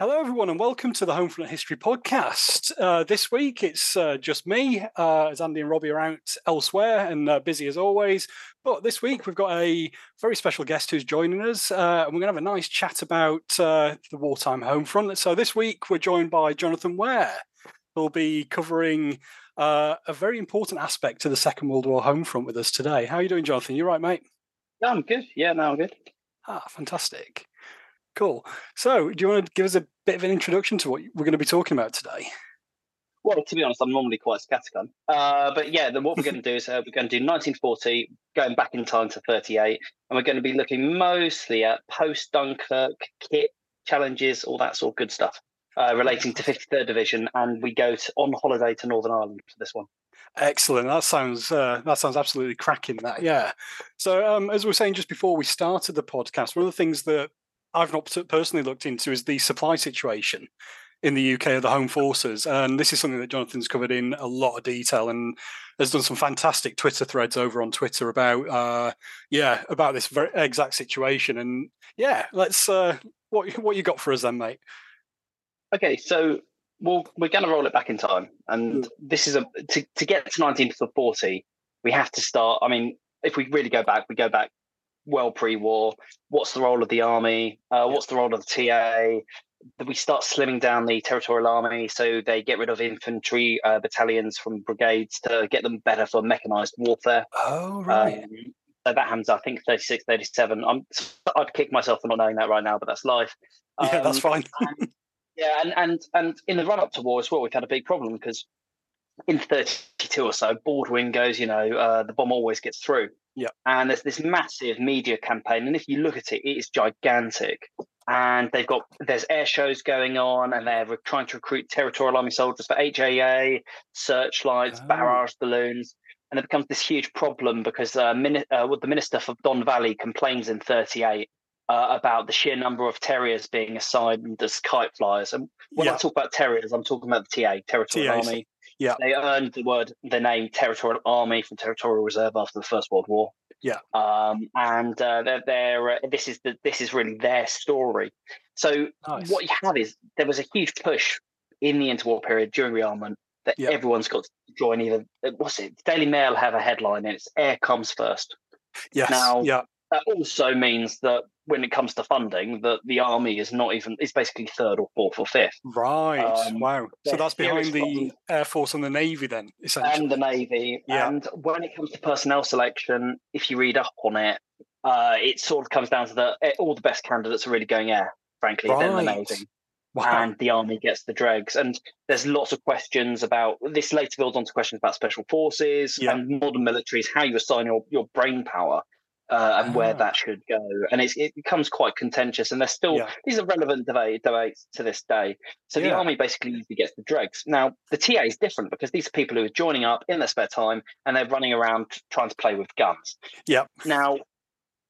Hello, everyone, and welcome to the Homefront History Podcast. Uh, this week, it's uh, just me, uh, as Andy and Robbie are out elsewhere and uh, busy as always. But this week, we've got a very special guest who's joining us, uh, and we're going to have a nice chat about uh, the wartime Homefront. So this week, we're joined by Jonathan Ware, who'll be covering a very important aspect to the Second World War Homefront with us today. How are you doing, Jonathan? You're right, mate? Yeah, I'm good. Yeah, no, I'm good. Ah, fantastic. Cool. So, do you want to give us a bit of an introduction to what we're going to be talking about today? Well, to be honest, I'm normally quite scattergun. Uh, but yeah, then what we're going to do is uh, we're going to do 1940, going back in time to 38, and we're going to be looking mostly at post Dunkirk kit challenges, all that sort of good stuff uh, relating to 53rd Division. And we go to, on holiday to Northern Ireland for this one. Excellent. That sounds uh, that sounds absolutely cracking. That yeah. So um, as we were saying just before we started the podcast, one of the things that I've not personally looked into is the supply situation in the UK of the Home Forces, and this is something that Jonathan's covered in a lot of detail and has done some fantastic Twitter threads over on Twitter about, uh, yeah, about this very exact situation. And yeah, let's uh, what what you got for us then, mate? Okay, so well, we're going to roll it back in time, and mm. this is a to to get to 1940, we have to start. I mean, if we really go back, we go back well pre-war. What's the role of the army? Uh, what's the role of the TA? We start slimming down the territorial army, so they get rid of infantry uh, battalions from brigades to get them better for mechanized warfare. Oh right. Um, so that happens, I think, 36, 37. I'm, I'd kick myself for not knowing that right now, but that's life. Um, yeah, that's fine. and, yeah, and, and and in the run up to war as well, we've had a big problem because in 32 or so, Baldwin goes, you know, uh, the bomb always gets through. Yeah. And there's this massive media campaign. And if you look at it, it is gigantic. And they've got, there's air shows going on, and they're trying to recruit territorial army soldiers for HAA, searchlights, oh. barrage balloons. And it becomes this huge problem because uh, mini- uh, well, the minister for Don Valley complains in 38 uh, about the sheer number of terriers being assigned as kite flyers. And when yeah. I talk about terriers, I'm talking about the TA, Territorial TAs. Army. Yeah. They earned the word, the name Territorial Army from Territorial Reserve after the First World War. Yeah. Um, and uh, they're, they're uh, this is the this is really their story. So nice. what you have is there was a huge push in the interwar period during rearmament that yeah. everyone's got to join either. Uh, what's it? Daily Mail have a headline and it's "Air comes first. Yes. Now, yeah. That also means that when it comes to funding, that the army is not even is basically third or fourth or fifth. Right. Um, wow. So that's behind the Air Force and the Navy then, essentially. And the Navy. Yeah. And when it comes to personnel selection, if you read up on it, uh, it sort of comes down to the eh, all the best candidates are really going air, frankly, right. then the Navy. Wow. And the army gets the dregs. And there's lots of questions about this later builds onto questions about special forces yeah. and modern militaries, how you assign your, your brain power uh, and where ah. that should go. And it becomes quite contentious. And there's still yeah. these are relevant debate, debates to this day. So yeah. the army basically usually gets the dregs. Now the TA is different because these are people who are joining up in their spare time and they're running around trying to play with guns. Yeah. Now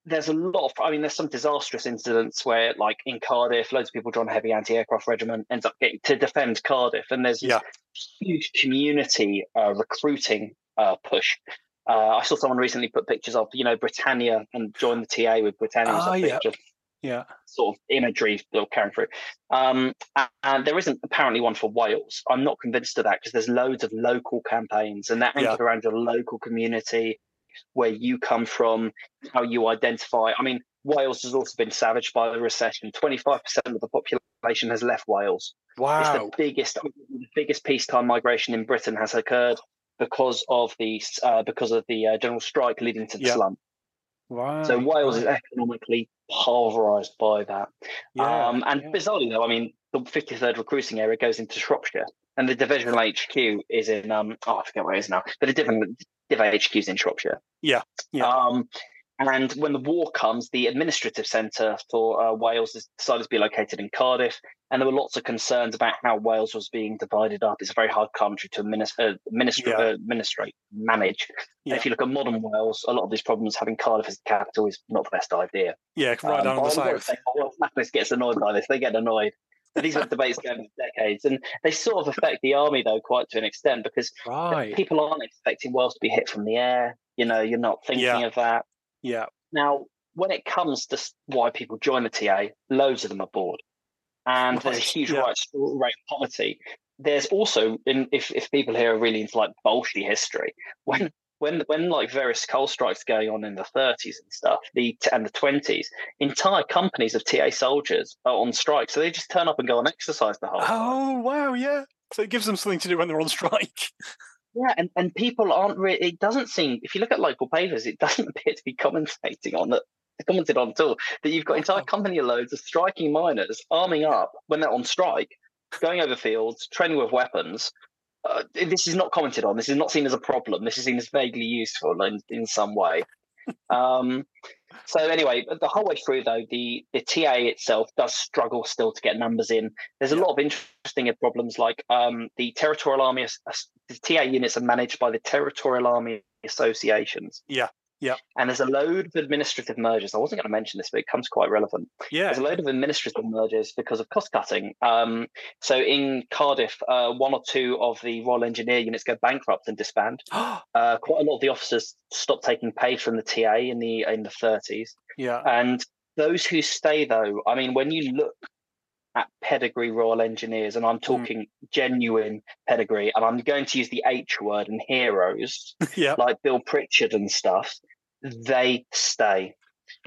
there's a lot of I mean there's some disastrous incidents where like in Cardiff loads of people join a heavy anti-aircraft regiment ends up getting to defend Cardiff and there's yeah. huge community uh, recruiting uh, push uh, I saw someone recently put pictures of you know Britannia and join the TA with Britannia. Oh, yeah. Yeah. Sort of imagery they'll through. Um, and there isn't apparently one for Wales. I'm not convinced of that because there's loads of local campaigns and that anchored yeah. around your local community, where you come from, how you identify. I mean, Wales has also been savaged by the recession. 25% of the population has left Wales. Wow. It's the biggest, the biggest peacetime migration in Britain has occurred because of the uh, because of the uh, general strike leading to the yeah. slump. Right. So Wales is economically pulverised by that. Yeah, um, and yeah. bizarrely though, I mean, the 53rd recruiting area goes into Shropshire, and the divisional HQ is in um oh I forget where it is now, but the different div HQ is in Shropshire. Yeah. Yeah. Um, and when the war comes, the administrative centre for uh, Wales decided to be located in Cardiff. And there were lots of concerns about how Wales was being divided up. It's a very hard country to administer, administer, yeah. administrate, manage. Yeah. If you look at modern Wales, a lot of these problems having Cardiff as the capital is not the best idea. Yeah, right um, down the south. Well, gets annoyed by this. They get annoyed. But these are debates going for decades, and they sort of affect the army though quite to an extent because right. people aren't expecting Wales to be hit from the air. You know, you're not thinking yeah. of that. Yeah. Now, when it comes to why people join the TA, loads of them are bored. and there's a huge yeah. rate of poverty. There's also, in, if if people here are really into like Bolshevik history, when when when like various coal strikes going on in the 30s and stuff, the and the 20s, entire companies of TA soldiers are on strike, so they just turn up and go and exercise the whole. Oh time. wow, yeah. So it gives them something to do when they're on strike. Yeah, and, and people aren't really. It doesn't seem. If you look at local papers, it doesn't appear to be commentating on that. Commented on at all that you've got entire company loads of striking miners arming up when they're on strike, going over fields, training with weapons, uh, this is not commented on. This is not seen as a problem. This is seen as vaguely useful in, in some way. um, so anyway, the whole way through though, the the TA itself does struggle still to get numbers in. There's a lot of interesting problems like um, the territorial army, the TA units are managed by the territorial army associations. Yeah. Yeah. And there's a load of administrative mergers. I wasn't going to mention this, but it comes quite relevant. Yeah. There's a load of administrative mergers because of cost cutting. Um, so in Cardiff, uh, one or two of the Royal Engineer units go bankrupt and disband. uh, quite a lot of the officers stop taking pay from the TA in the in the 30s. Yeah. And those who stay, though, I mean, when you look at pedigree Royal Engineers, and I'm mm. talking mm. genuine pedigree, and I'm going to use the H word and heroes, yeah. like Bill Pritchard and stuff, they stay.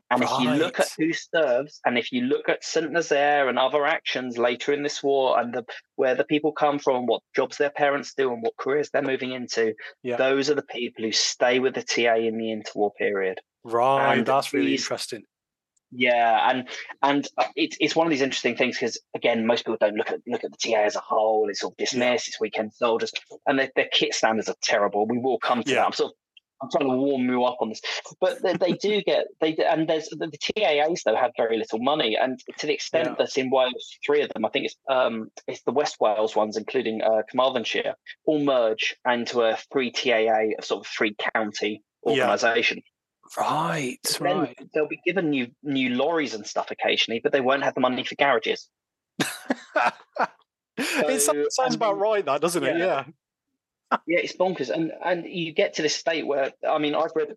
And right. if you look at who serves, and if you look at Saint Nazaire and other actions later in this war, and the, where the people come from, what jobs their parents do, and what careers they're moving into, yeah. those are the people who stay with the TA in the interwar period. Right, and that's really interesting. Yeah, and and it's it's one of these interesting things because again, most people don't look at look at the TA as a whole. It's all dismissed. Yeah. It's weekend soldiers, and their, their kit standards are terrible. We will come to yeah. that. I'm sort of I'm trying to warm you up on this, but they, they do get they and there's the, the, TAAs though have very little money, and to the extent yeah. that in Wales, three of them, I think it's um it's the West Wales ones, including uh, Carmarthenshire, all merge into a three TAA, a sort of three county organisation. Yeah. Right, right. They'll be given new new lorries and stuff occasionally, but they won't have the money for garages. so, it sounds, sounds about right, that doesn't it? Yeah. Yeah, it's bonkers, and and you get to this state where I mean, I've read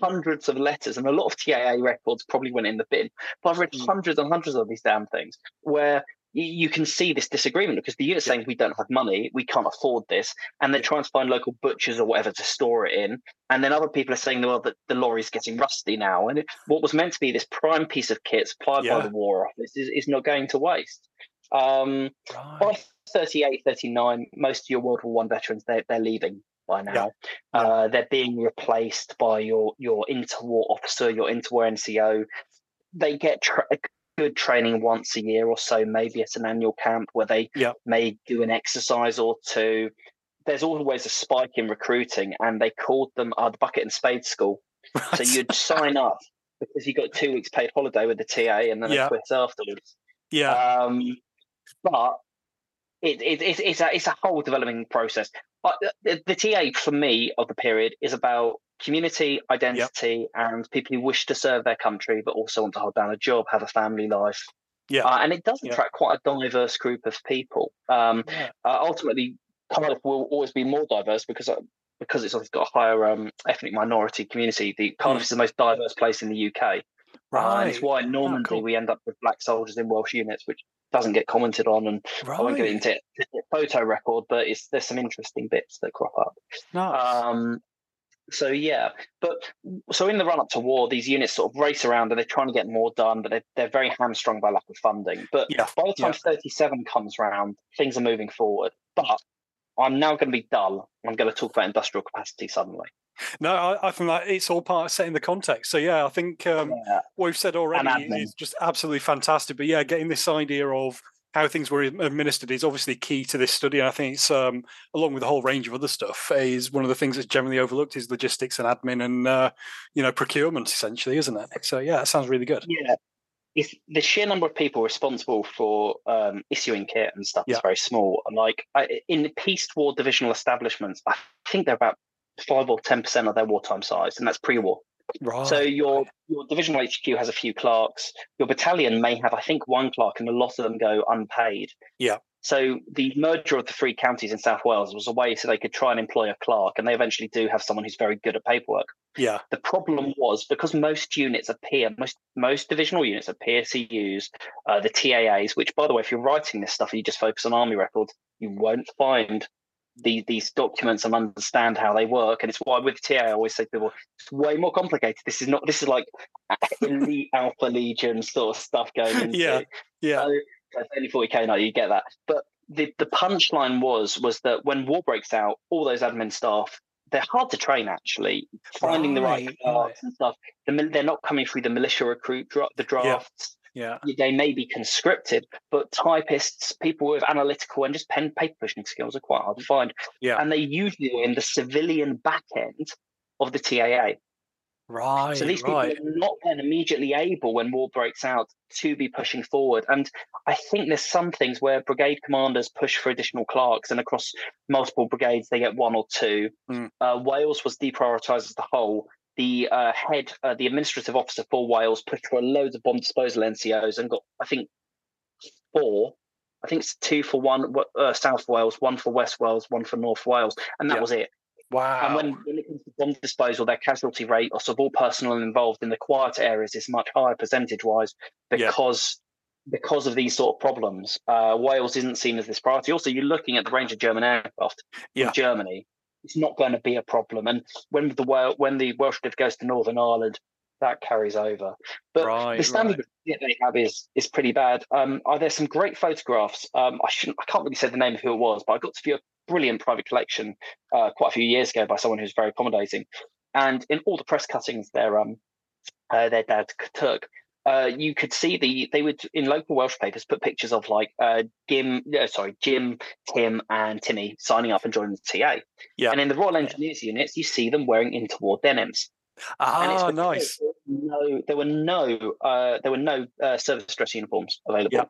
hundreds of letters, and a lot of TAA records probably went in the bin. But I've read mm. hundreds and hundreds of these damn things where you can see this disagreement because the unit's saying we don't have money, we can't afford this, and they're trying to find local butchers or whatever to store it in. And then other people are saying, well, that the lorry's getting rusty now, and what was meant to be this prime piece of kit supplied yeah. by the War Office is, is not going to waste. Um, right. By 38, 39, most of your World War One veterans they're, they're leaving by now. Yeah. Yeah. Uh, they're being replaced by your your interwar officer, your interwar NCO. They get tra- good training once a year or so, maybe at an annual camp where they yep. may do an exercise or two. There's always a spike in recruiting, and they called them uh, the bucket and spade school. Right. So you'd sign up because you got two weeks paid holiday with the TA, and then yep. quit afterwards. Yeah. Um, but it, it, it's, it's a it's a whole developing process. But the, the TA for me of the period is about community identity yep. and people who wish to serve their country but also want to hold down a job have a family life yeah uh, and it does attract yeah. quite a diverse group of people um, yeah. uh, ultimately cardiff will always be more diverse because uh, because it's got a higher um, ethnic minority community the cardiff mm. is the most diverse place in the uk right and it's why in oh, normandy oh, cool. we end up with black soldiers in welsh units which doesn't get commented on and right. i won't get into it photo record but it's there's some interesting bits that crop up nice. um, so yeah, but so in the run up to war, these units sort of race around and they're trying to get more done, but they're, they're very hamstrung by lack of funding. But yeah, by the time yeah. 37 comes around, things are moving forward. But I'm now going to be dull. I'm going to talk about industrial capacity suddenly. No, I, I think that it's all part of setting the context. So yeah, I think um, yeah. what we've said already is just absolutely fantastic. But yeah, getting this idea of how things were administered is obviously key to this study. And I think it's um, along with a whole range of other stuff is one of the things that's generally overlooked is logistics and admin and uh, you know procurement essentially, isn't it? So yeah, that sounds really good. Yeah, it's the sheer number of people responsible for um, issuing kit and stuff yeah. is very small. And like I, in post-war divisional establishments, I think they're about five or ten percent of their wartime size, and that's pre-war. Right. So your your divisional HQ has a few clerks. Your battalion may have, I think, one clerk, and a lot of them go unpaid. Yeah. So the merger of the three counties in South Wales was a way so they could try and employ a clerk, and they eventually do have someone who's very good at paperwork. Yeah. The problem was because most units appear, most most divisional units are PSEUs, uh, the TAAs. Which, by the way, if you're writing this stuff and you just focus on army records, you won't find the, these documents and understand how they work. And it's why with TA, I always say to people, it's way more complicated. This is not. This is like elite Alpha Legion sort of stuff going into. Yeah. Yeah. So, only 40k now, you get that. But the, the punchline was was that when war breaks out, all those admin staff they're hard to train actually. Finding right, the right parts and stuff. The, they're not coming through the militia recruit the drafts. Yeah. yeah. They may be conscripted, but typists, people with analytical and just pen paper pushing skills are quite hard to find. Yeah. And they usually are in the civilian back end of the TAA. Right. So these right. people are not then immediately able when war breaks out to be pushing forward. And I think there's some things where brigade commanders push for additional clerks, and across multiple brigades they get one or two. Mm. Uh, Wales was deprioritised as the whole. The uh, head, uh, the administrative officer for Wales, pushed for loads of bomb disposal NCOs and got, I think, four. I think it's two for one uh, South Wales, one for West Wales, one for North Wales, and that was it. Wow. And when, when it comes to bomb disposal, their casualty rate or of all personnel involved in the quieter areas is much higher percentage wise because yeah. because of these sort of problems. Uh, Wales isn't seen as this priority. Also, you're looking at the range of German aircraft yeah. in Germany. It's not going to be a problem. And when the when the Welsh div goes to Northern Ireland, that carries over. But right, the standard right. they have is is pretty bad. Um, are there some great photographs? Um, I shouldn't, I can't really say the name of who it was, but I got to view a brilliant private collection uh, quite a few years ago by someone who's very accommodating. And in all the press cuttings, their um, uh, their dad took, uh, you could see the they would in local Welsh papers put pictures of like uh, Jim, uh, sorry, Jim, Tim, and Timmy signing up and joining the TA. Yeah. And in the Royal Engineers units, you see them wearing interwar denims. Ah, nice. No, there were no, uh, there were no uh, service dress uniforms available. Yeah.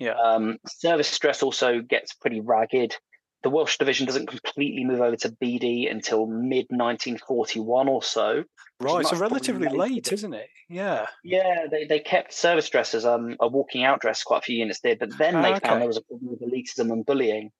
Yeah. Um, service dress also gets pretty ragged the Welsh division doesn't completely move over to BD until mid 1941 or so. Right, so relatively late, isn't it? Yeah. Yeah, they, they kept service dress as um, a walking out dress, quite a few units did, but then they okay. found there was a problem with elitism and bullying.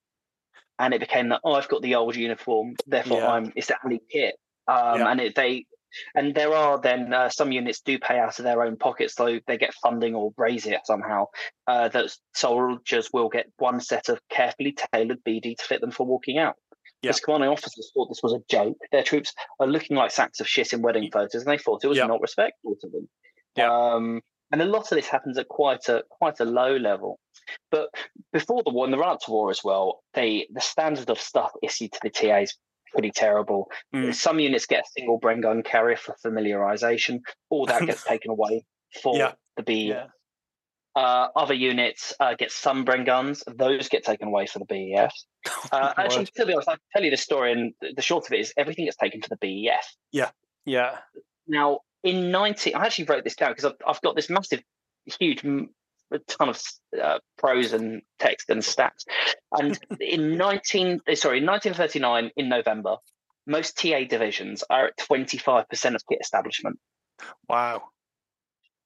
And it became that, oh, I've got the old uniform, therefore Yeah. I'm, it's the alley kit. Um, Yeah. And it, they, and there are then uh, some units do pay out of their own pockets, so they get funding or raise it somehow. Uh, that soldiers will get one set of carefully tailored BD to fit them for walking out. Yeah. Because commanding officers thought this was a joke. Their troops are looking like sacks of shit in wedding photos, and they thought it was Yeah. not respectful to them. Yeah. Um, and a lot of this happens at quite a quite a low level. But before the war, in the run up to war as well, they the standard of stuff issued to the TA is pretty terrible. Mm. Some units get a single Bren gun carrier for familiarization. All that gets taken away for Yeah. the BEF. Yeah. Uh, other units uh, get some Bren guns; those get taken away for the BEF. Uh, My actually, to be honest, I'll tell you the story, and the- short of it is everything gets taken to the BEF. yeah. Yeah. Now, in 19, I actually wrote this down because I've, I've got this massive, huge a ton of uh, prose and text and stats. And in 19, eh, sorry, 1939, in November, most TA divisions are at 25% of kit establishment. Wow.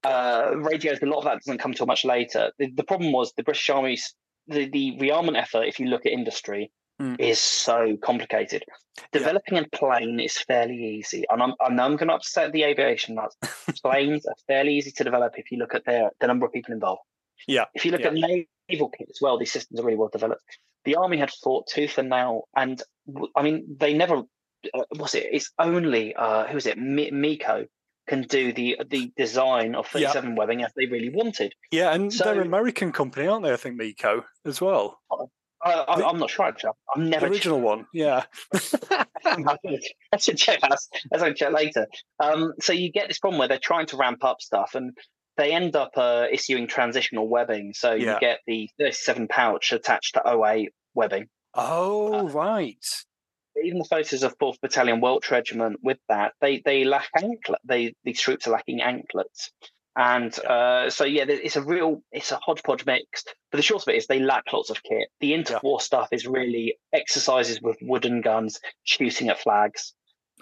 Uh, radios, a lot of that doesn't come till much later. The, the problem was the British Army's the, the rearmament effort, if you look at industry, Mm. is so complicated. Yeah. Developing a plane is fairly easy, and I'm, I know I'm going to upset the aviation nuts. Planes are fairly easy to develop if you look at their the number of people involved. Yeah. If you look Yeah. at naval kit as well, these systems are really well developed. The army had fought tooth and nail, and I mean they never uh, was it? It's only uh, who is it? Mi- MECO can do the the design of Yeah. 37 webbing as they really wanted. Yeah, and So- they're an American company, aren't they? I think MECO as well. I, I, The- I'm not sure. Actually. I'm The never original one. Yeah. I should check that. I check later. Um, so you get this problem where they're trying to ramp up stuff, and they end up uh, issuing transitional webbing. So Yeah. you get the 37 pouch attached to 08 webbing. Oh, right. Even the photos of 4th Battalion Welch Regiment with that, they they lack anklet. They these troops are lacking anklets. And uh, so yeah, it's a real it's a hodgepodge mix. But the short of it is they lack lots of kit. The interwar stuff is really exercises with wooden guns shooting at flags.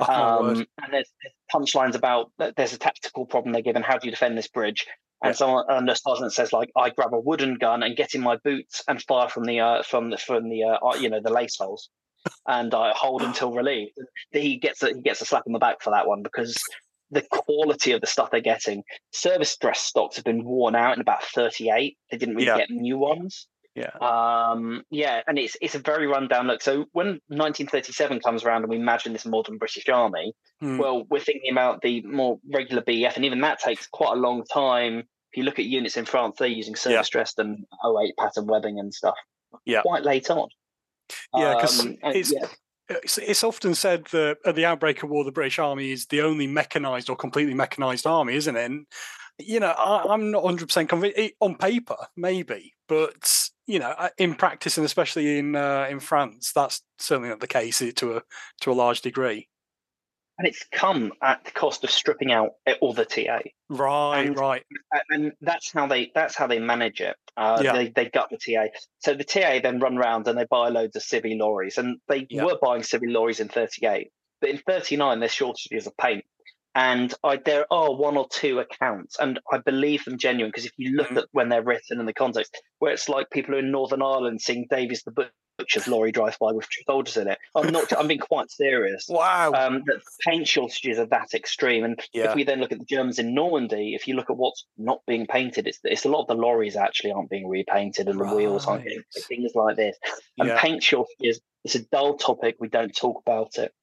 Oh. Um, and there's, there's punchlines about that there's a tactical problem they're given. How do you defend this bridge? and yeah. someone and the sergeant says like, "I grab a wooden gun and get in my boots and fire from the uh, from the from the uh, uh you know the lace holes." and I hold until relieved. He gets a, he gets a slap on the back for that one because the quality of the stuff they're getting. Service dress stocks have been worn out in about 38. They didn't really yeah. get new ones. Yeah. Um, yeah, and it's it's a very rundown look. So when 1937 comes around and we imagine this modern British army, mm. well, we're thinking about the more regular BEF, and even that takes quite a long time. If you look at units in France, they're using service dressed and 08 pattern webbing and stuff. Yeah. Quite late on. Yeah, because um, it's, yeah. it's, it's often said that at the outbreak of war, the British Army is the only mechanized or completely mechanized army, isn't it? And, you know, I, am not 100% convinced. On paper, maybe, but you know, uh, in practice and especially in uh, in France, that's certainly not the case to a to a large degree. And it's come at the cost of stripping out all the TA. Right, and, right. And that's how they that's how they manage it. Uh, yeah. they, they gut the TA. So the TA then run around and they buy loads of civvy lorries. And they yeah. were buying civvy lorries in 38. But in 39, there's shortages of paint and I, there are one or two accounts, and I believe them genuine because if you look mm-hmm. at when they're written in the context, where it's like people in Northern Ireland seeing Davies the Butcher's lorry drive by with soldiers in it. I'm not. I'm being quite serious. Wow. Um, that paint shortages are that extreme, and yeah. if we then look at the Germans in Normandy, if you look at what's not being painted, it's it's a lot of the lorries actually aren't being repainted, and the right. wheels aren't getting things like this. And yeah. paint shortages. It's a dull topic. We don't talk about it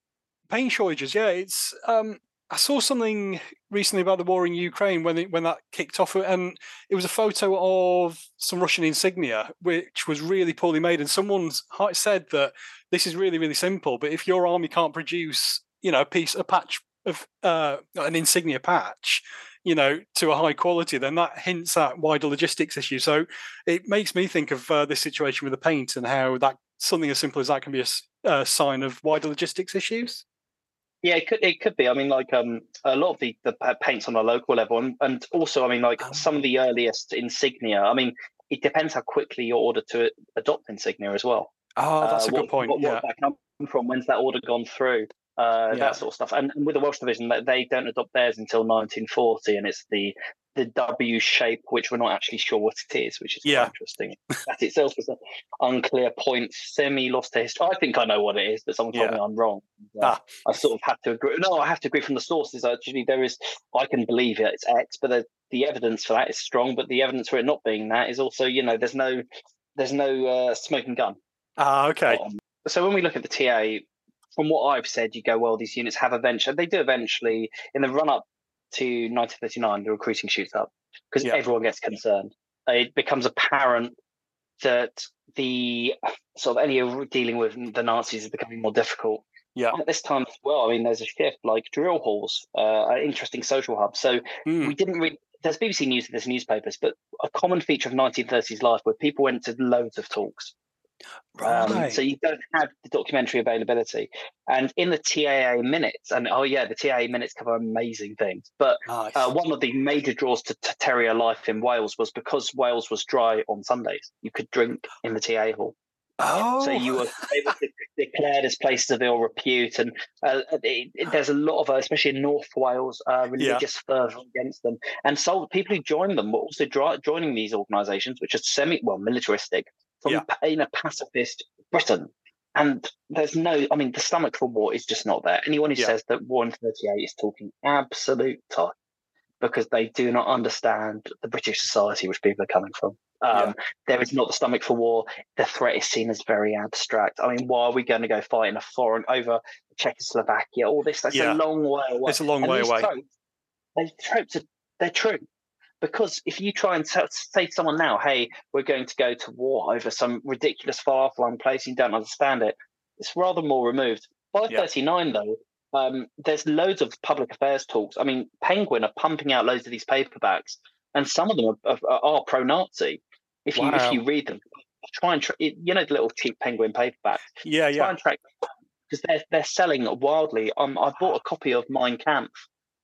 paint shortages yeah it's um I saw something recently about the war in Ukraine when it, when that kicked off, and it was a photo of some Russian insignia, which was really poorly made. And someone said that this is really really simple, but if your army can't produce, you know, a piece, a patch of uh, an insignia patch, you know, to a high quality, then that hints at wider logistics issues. So it makes me think of uh, this situation with the paint and how that something as simple as that can be a, a sign of wider logistics issues. Yeah, it could it could be. I mean, like um, a lot of the the paints on a local level, and, and also, I mean, like oh. some of the earliest insignia. I mean, it depends how quickly you're ordered to adopt insignia as well. Oh, that's uh, a good point. What, yeah. that come from? When's that order gone through? Uh, yeah. That sort of stuff. And, and with the Welsh division, they don't adopt theirs until 1940, and it's the the W shape, which we're not actually sure what it is, which is yeah. interesting. that itself is an unclear point, semi lost to history. I think I know what it is, but someone told yeah. me I'm wrong. Ah. I sort of have to agree. No, I have to agree from the sources. Actually, there is, I can believe it, it's X, but the, the evidence for that is strong. But the evidence for it not being that is also, you know, there's no, there's no uh, smoking gun. Ah, okay. Um, so when we look at the TA, from what I've said, you go, well, these units have eventually, they do eventually, in the run up to 1939, the recruiting shoots up because yeah. everyone gets concerned. It becomes apparent that the sort of any dealing with the Nazis is becoming more difficult. Yeah. At this time as well, I mean, there's a shift like drill halls, uh, an interesting social hub. So mm. we didn't really. There's BBC News, there's newspapers, but a common feature of 1930s life where people went to loads of talks. Right. Um, so you don't have the documentary availability. And in the TAA minutes, and oh yeah, the TAA minutes cover amazing things. But nice. uh, one of the major draws to, to terrier life in Wales was because Wales was dry on Sundays. You could drink in the TA hall. Oh. So you were able to declare as places of ill repute, and uh, it, it, there's a lot of, uh, especially in North Wales, uh, religious yeah. fervour against them. And so people who joined them were also dry, joining these organisations, which are semi, well, militaristic, from yeah. in a pacifist Britain. And there's no, I mean, the stomach for war is just not there. Anyone who yeah. says that war in 38 is talking absolute tough because they do not understand the British society which people are coming from. Um, yeah. There is not the stomach for war. The threat is seen as very abstract. I mean, why are we going to go fight in a foreign over Czechoslovakia? All this, that's yeah. a long way away. It's a long and way away. Tropes, those tropes are, they're true. Because if you try and t- say to someone now, hey, we're going to go to war over some ridiculous far flung place, you don't understand it, it's rather more removed. By yeah. 39, though, um, there's loads of public affairs talks. I mean, Penguin are pumping out loads of these paperbacks, and some of them are, are, are pro Nazi. If, wow. you, if you read them, try and, tra- you know, the little cheap Penguin paperbacks. Yeah, try yeah. because they're, they're selling wildly. Um, I bought a copy of Mein Kampf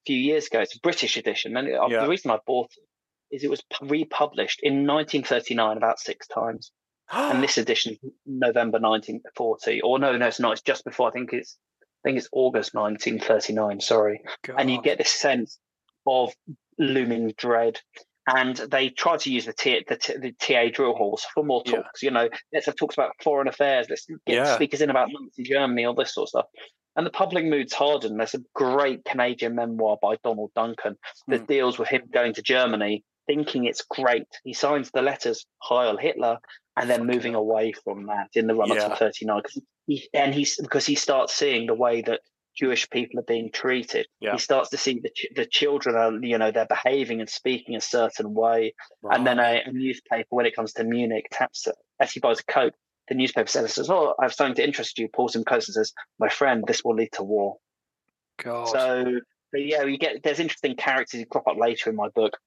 few years ago. It's a British edition, and uh, yeah. the reason I bought it is it was republished in 1939 about six times, and this edition November 1940. Or no, no, it's not. It's just before. I think it's I think it's August 1939. Sorry, God. and you get this sense of looming dread. and they try to use the, T, the, T, the TA drill halls for more talks. Yeah. You know, let's have talks about foreign affairs. Let's get yeah. speakers in about Nazi Germany, all this sort of stuff. And the public mood's hardened. There's a great Canadian memoir by Donald Duncan that mm. deals with him going to Germany, thinking it's great. He signs the letters Heil Hitler, and then moving away from that in the run up yeah. to 39. He, and he's because he starts seeing the way that Jewish people are being treated. Yeah. He starts to see the the children are, you know, they're behaving and speaking a certain way. And then a, a, newspaper, when it comes to Munich, taps it as he buys a coat. The newspaper says, "Oh, I have something to interest you." Pulls him close and says, "My friend, this will lead to war." God. So, yeah, you get there's interesting characters who crop up later in my book,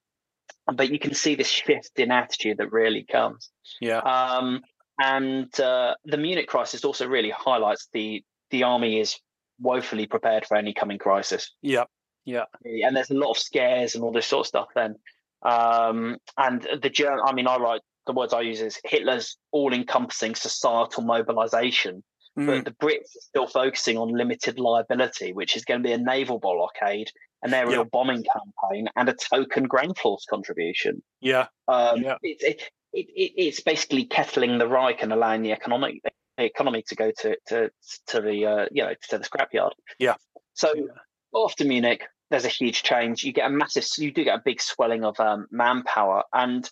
but you can see this shift in attitude that really comes. Yeah. Um, and uh, the Munich crisis also really highlights the the army is woefully prepared for any coming crisis. Yeah, yeah. And there's a lot of scares and all this sort of stuff then. Um, and the German, I mean, I write the words I use is Hitler's all-encompassing societal mobilization. Mm. But the Brits are still focusing on limited liability, which is going to be a naval blockade, an aerial yeah. bombing campaign, and a token ground force contribution. Yeah, um, yeah. It, it, it, it's basically kettling the Reich and allowing the economic economy to go to to to the uh, you know to the scrapyard. Yeah. So after Munich, there's a huge change. You get a massive, you do get a big swelling of um, manpower, and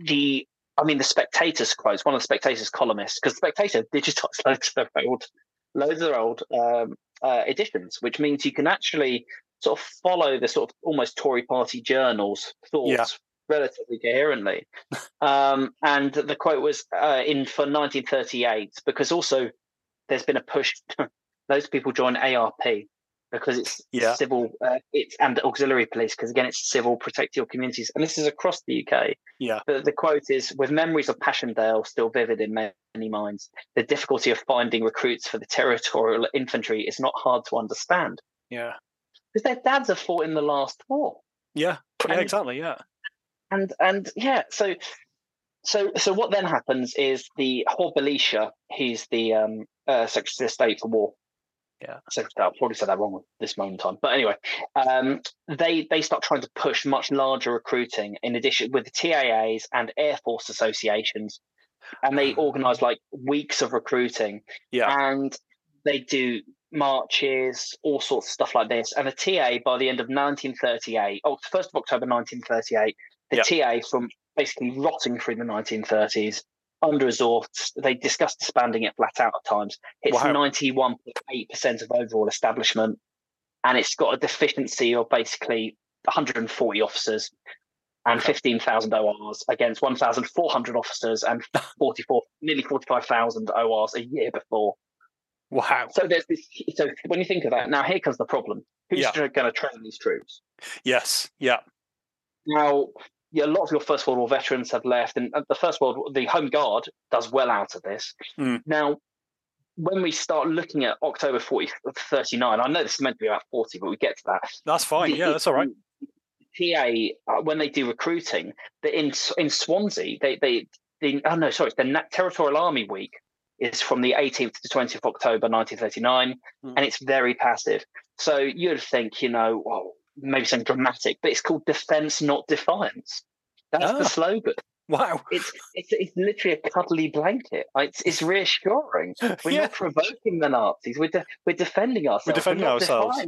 the I mean the Spectator's quotes. One of the Spectator's columnists, because the Spectator digitized loads of their old, loads of their old um, uh, editions, which means you can actually sort of follow the sort of almost Tory Party journals thoughts yeah relatively coherently. um, and the quote was uh, in for 1938 because also there's been a push. those people join ARP because it's yeah. civil, uh, it's and auxiliary police because again it's civil, protect your communities, and this is across the UK. Yeah. But the quote is: "With memories of Passchendaele still vivid in many minds, the difficulty of finding recruits for the territorial infantry is not hard to understand." Yeah. Because their dads have fought in the last war. Yeah. Yeah. Exactly. Yeah and and yeah, so so so what then happens is the Hore-Belisha, he's the um, uh, Secretary of State for War. Yeah. I've probably said that wrong at this moment in time, but anyway, um, they they start trying to push much larger recruiting in addition with the TAAs and Air Force associations, and they organise like weeks of recruiting. Yeah, and they do marches, all sorts of stuff like this. And the TA by the end of 1938, oh, 1st of October 1938, the yep. TA from basically rotting through the 1930s, under resourced. They discussed disbanding it flat out at times. It's 91.8% of overall establishment, and it's got a deficiency of basically 140 officers and 15,000 ORs against 1,400 officers and 44, nearly 45,000 ORs a year before. Wow. So there's this. So when you think of that, now here comes the problem: who's yeah. going to train these troops? Yes. Yeah. Now yeah, a lot of your First World War veterans have left, and the First World, War, the Home Guard does well out of this. Mm. Now, when we start looking at October 40, 39, I know this is meant to be about 40, but we get to that. That's fine. The, yeah, that's all right. PA, uh, when they do recruiting, in in Swansea, they they, they oh no, sorry, the Territorial Army Week is from the 18th to 20th of October 1939, mm. and it's very passive. So you'd think, you know, well, maybe something dramatic, but it's called Defense, Not Defiance. That's oh. the slogan. Wow. It's, it's it's literally a cuddly blanket. It's it's reassuring. We're yeah. not provoking the Nazis. We're de- we're defending ourselves. We're defending we're ourselves.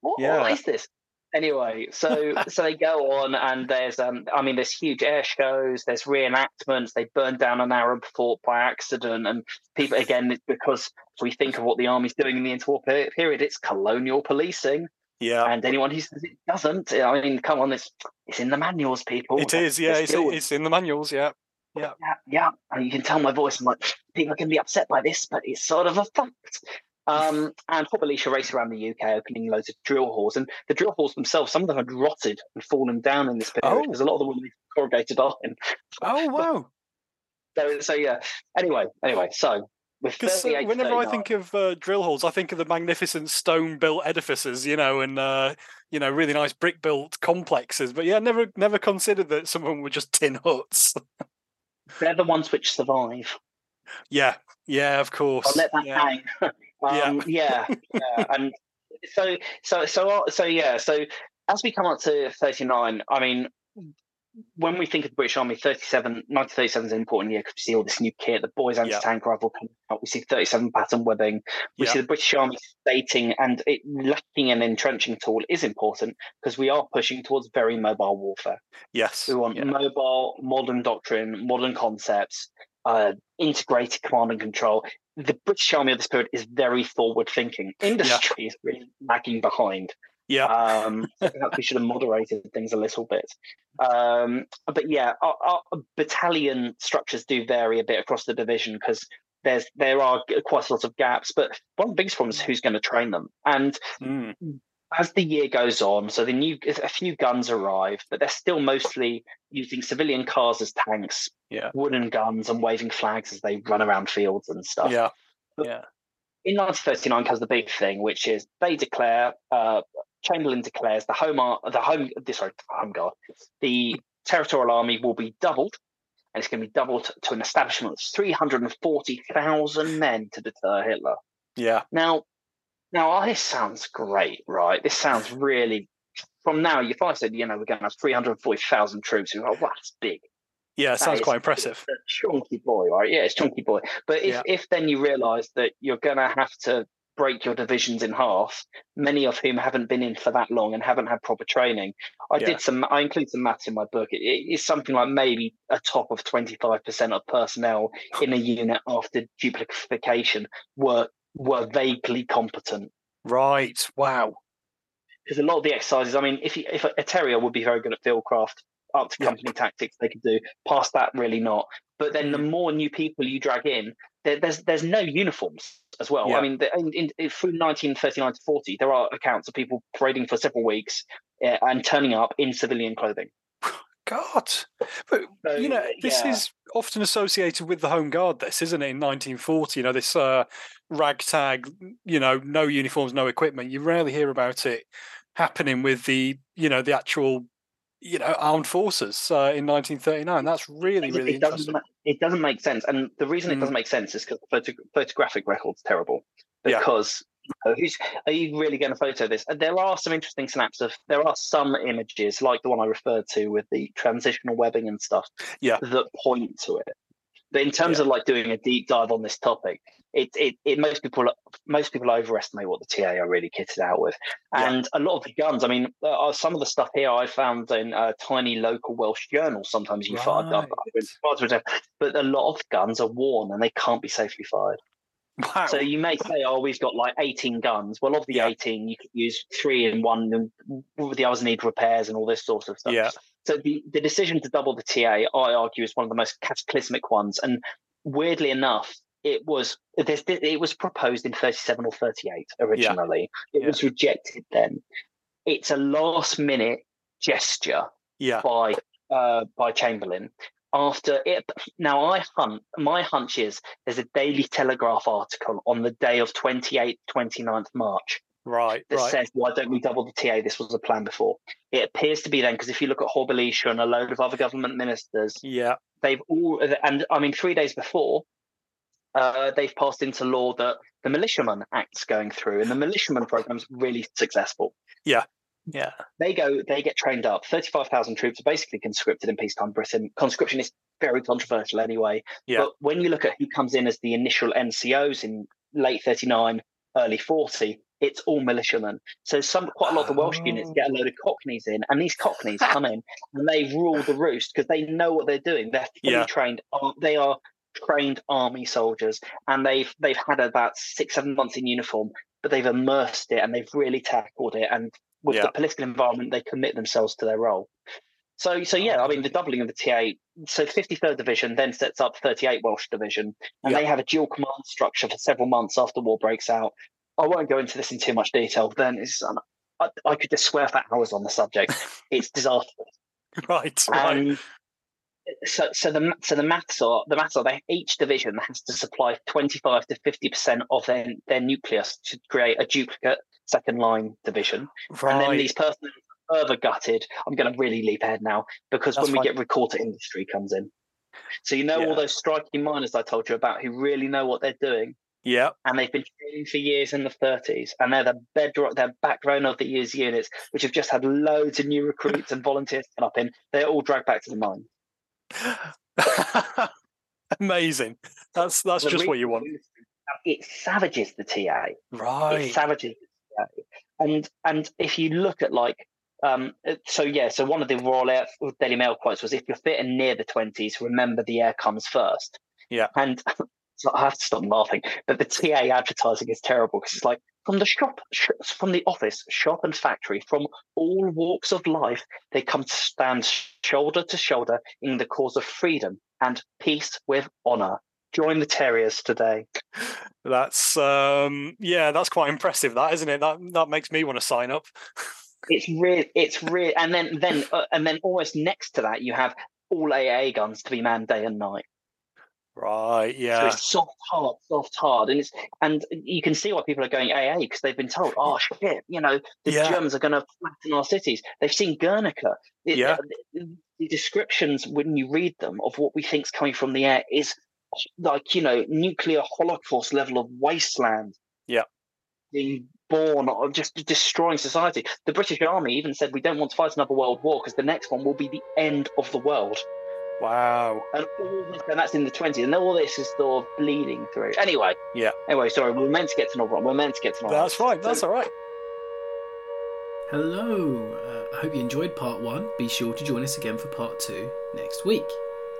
What, yeah. what is this? Anyway, so so they go on, and there's um, I mean, there's huge air shows, there's reenactments. They burn down an Arab fort by accident, and people again because we think of what the army's doing in the interwar period, it's colonial policing. Yeah. And anyone who says it doesn't, I mean, come on, it's it's in the manuals, people. It is, yeah, it's, it's in the manuals, yeah. Yeah. yeah, yeah. And you can tell my voice. Like, people can be upset by this, but it's sort of a fact. Um, and Hore-Belisha race around the UK, opening loads of drill halls, and the drill halls themselves, some of them had rotted and fallen down in this period because oh. a lot of them were corrugated iron. Oh wow! so, so yeah. Anyway, anyway, so because whenever I think of uh, drill halls, I think of the magnificent stone-built edifices, you know, and uh, you know, really nice brick-built complexes. But yeah, never, never considered that some of them were just tin huts. They're the ones which survive. Yeah, yeah, of course. I'll let that yeah. hang. um, yeah. yeah, yeah, and so, so, so, uh, so, yeah. So, as we come up to thirty-nine, I mean, when we think of the British Army, 37, 1937 is an important year because we see all this new kit, the boys anti-tank yeah. rifle coming out. We see 37 pattern webbing. We yeah. see the British Army stating and it lacking an entrenching tool is important because we are pushing towards very mobile warfare. Yes. We want yeah. mobile, modern doctrine, modern concepts, uh, integrated command and control. The British Army of this period is very forward thinking. Industry is really lagging behind. Yeah. Um, we should have moderated things a little bit. Um, but yeah, our, our, battalion structures do vary a bit across the division because there's there are quite a lot of gaps. But one of the biggest problems is who's going to train them. And mm. as the year goes on, so the new a few guns arrive, but they're still mostly using civilian cars as tanks, yeah. wooden guns, and waving flags as they run around fields and stuff. Yeah. But yeah. In 1939 comes the big thing, which is they declare uh, Chamberlain declares the home the home sorry home guard the territorial army will be doubled, and it's going to be doubled to an establishment of three hundred and forty thousand men to deter Hitler. Yeah. Now, now oh, this sounds great, right? This sounds really. From now, if I said, you know, we're going to have three hundred forty thousand troops, you're like, that's big. Yeah, it sounds quite impressive. chunky boy, right? Yeah, it's chunky boy. But if, yeah. if then you realise that you're going to have to break your divisions in half, many of whom haven't been in for that long and haven't had proper training. I yeah. did some, I include some maths in my book. It, it's something like maybe a top of 25% of personnel in a unit after duplication were were vaguely competent. Right. Wow. Because a lot of the exercises, I mean, if you, if a, a terrier would be very good at field craft, up to company yeah. tactics they could do. Past that, really not. But then the mm. more new people you drag in, there, there's there's no uniforms as well. Yeah. I mean, the, in, in, through 1939 to 40, there are accounts of people parading for several weeks uh, and turning up in civilian clothing. God, but so, you know, this yeah. is often associated with the Home Guard. This isn't it? In 1940, you know, this uh, ragtag, you know, no uniforms, no equipment. You rarely hear about it happening with the, you know, the actual you know armed forces uh, in 1939 that's really really it doesn't, it doesn't make sense and the reason it doesn't mm. make sense is because the photo, photographic record's terrible because yeah. who's are you really going to photo this and there are some interesting snaps of there are some images like the one i referred to with the transitional webbing and stuff yeah that point to it but in terms yeah. of like doing a deep dive on this topic it, it, it most people most people overestimate what the TA are really kitted out with, and yeah. a lot of the guns. I mean, uh, some of the stuff here I found in a tiny local Welsh journal. Sometimes you right. find, but a lot of guns are worn and they can't be safely fired. Wow. So you may say, "Oh, we've got like 18 guns." Well, of the yeah. 18, you could use three in one, and the others need repairs and all this sort of stuff. Yeah. So the, the decision to double the TA, I argue, is one of the most cataclysmic ones. And weirdly enough, it was it was proposed in 37 or 38 originally. Yeah. It yeah. was rejected then. It's a last minute gesture yeah. by uh, by Chamberlain. After it, now I hunt. My hunch is there's a Daily Telegraph article on the day of 28th, 29th March. Right. That right. says, why don't we double the TA? This was a plan before. It appears to be then, because if you look at Hore-Belisha and a load of other government ministers, yeah, they've all, and I mean, three days before, uh, they've passed into law that the Militiaman Act's going through, and the Militiaman program's really successful. Yeah, yeah. They go, they get trained up. Thirty-five thousand troops are basically conscripted in peacetime Britain. Conscription is very controversial anyway. Yeah. But when you look at who comes in as the initial NCOs in late thirty-nine, early forty, it's all militiamen. So some quite a lot of the Welsh oh. units get a load of Cockneys in, and these Cockneys come in and they rule the roost because they know what they're doing. They're fully yeah. trained. They are trained army soldiers, and they've they've had about six seven months in uniform, but they've immersed it and they've really tackled it. And with yeah. the political environment, they commit themselves to their role. So, so yeah, I mean, the doubling of the TA. So, 53rd Division then sets up 38 Welsh Division, and they have a dual command structure for several months after war breaks out. I won't go into this in too much detail. Then it's, um, I, I, could just swear for hours on the subject. It's disastrous. right. right so so the so the maths are the maths are they each division has to supply 25 to 50 percent of their their nucleus to create a duplicate second line division right. and then these persons further gutted i'm going to really leap ahead now because That's when we get record to industry comes in so you know yeah. all those striking miners i told you about who really know what they're doing Yeah. And they've been training for years in the 30s. And they're the bedrock, they're backbone of the year's units, which have just had loads of new recruits and volunteers come up in. They're all dragged back to the mine. Amazing. That's that's the just what you want. It savages the TA. Right. It savages the TA. And and if you look at like um, so yeah, so one of the Royal Air Daily Mail quotes was, "If you're fitting near the twenties, remember the air comes first. Yeah, and so I have to stop laughing. But the TA advertising is terrible because it's like from the shop, from the office, shop and factory, from all walks of life, they come to stand shoulder to shoulder in the cause of freedom and peace with honor. Join the Terriers today. That's um, yeah, that's quite impressive. That isn't it? That that makes me want to sign up. it's real. it's real. and then then uh, and then almost next to that, you have all AA guns to be manned day and night. Right. Yeah. So it's soft hard, soft hard, and it's and you can see why people are going AA because they've been told, oh shit, you know, the yeah. Germans are going to flatten our cities. They've seen Guernica. It, yeah. The, the descriptions when you read them of what we think is coming from the air is like you know nuclear holocaust level of wasteland. Yeah. Being born or just destroying society. The British Army even said we don't want to fight another world war because the next one will be the end of the world. Wow. And all this, and that's in the 20s, and all this is sort of bleeding through. Anyway. Yeah. Anyway, sorry, we are meant to get to Northern. We are meant to get to Northern. That's fine. That's so, all right. Hello. Uh, I hope you enjoyed part one. Be sure to join us again for part two next week.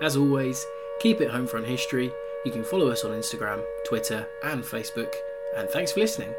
As always, keep it Homefront History. You can follow us on Instagram, Twitter, and Facebook. And thanks for listening.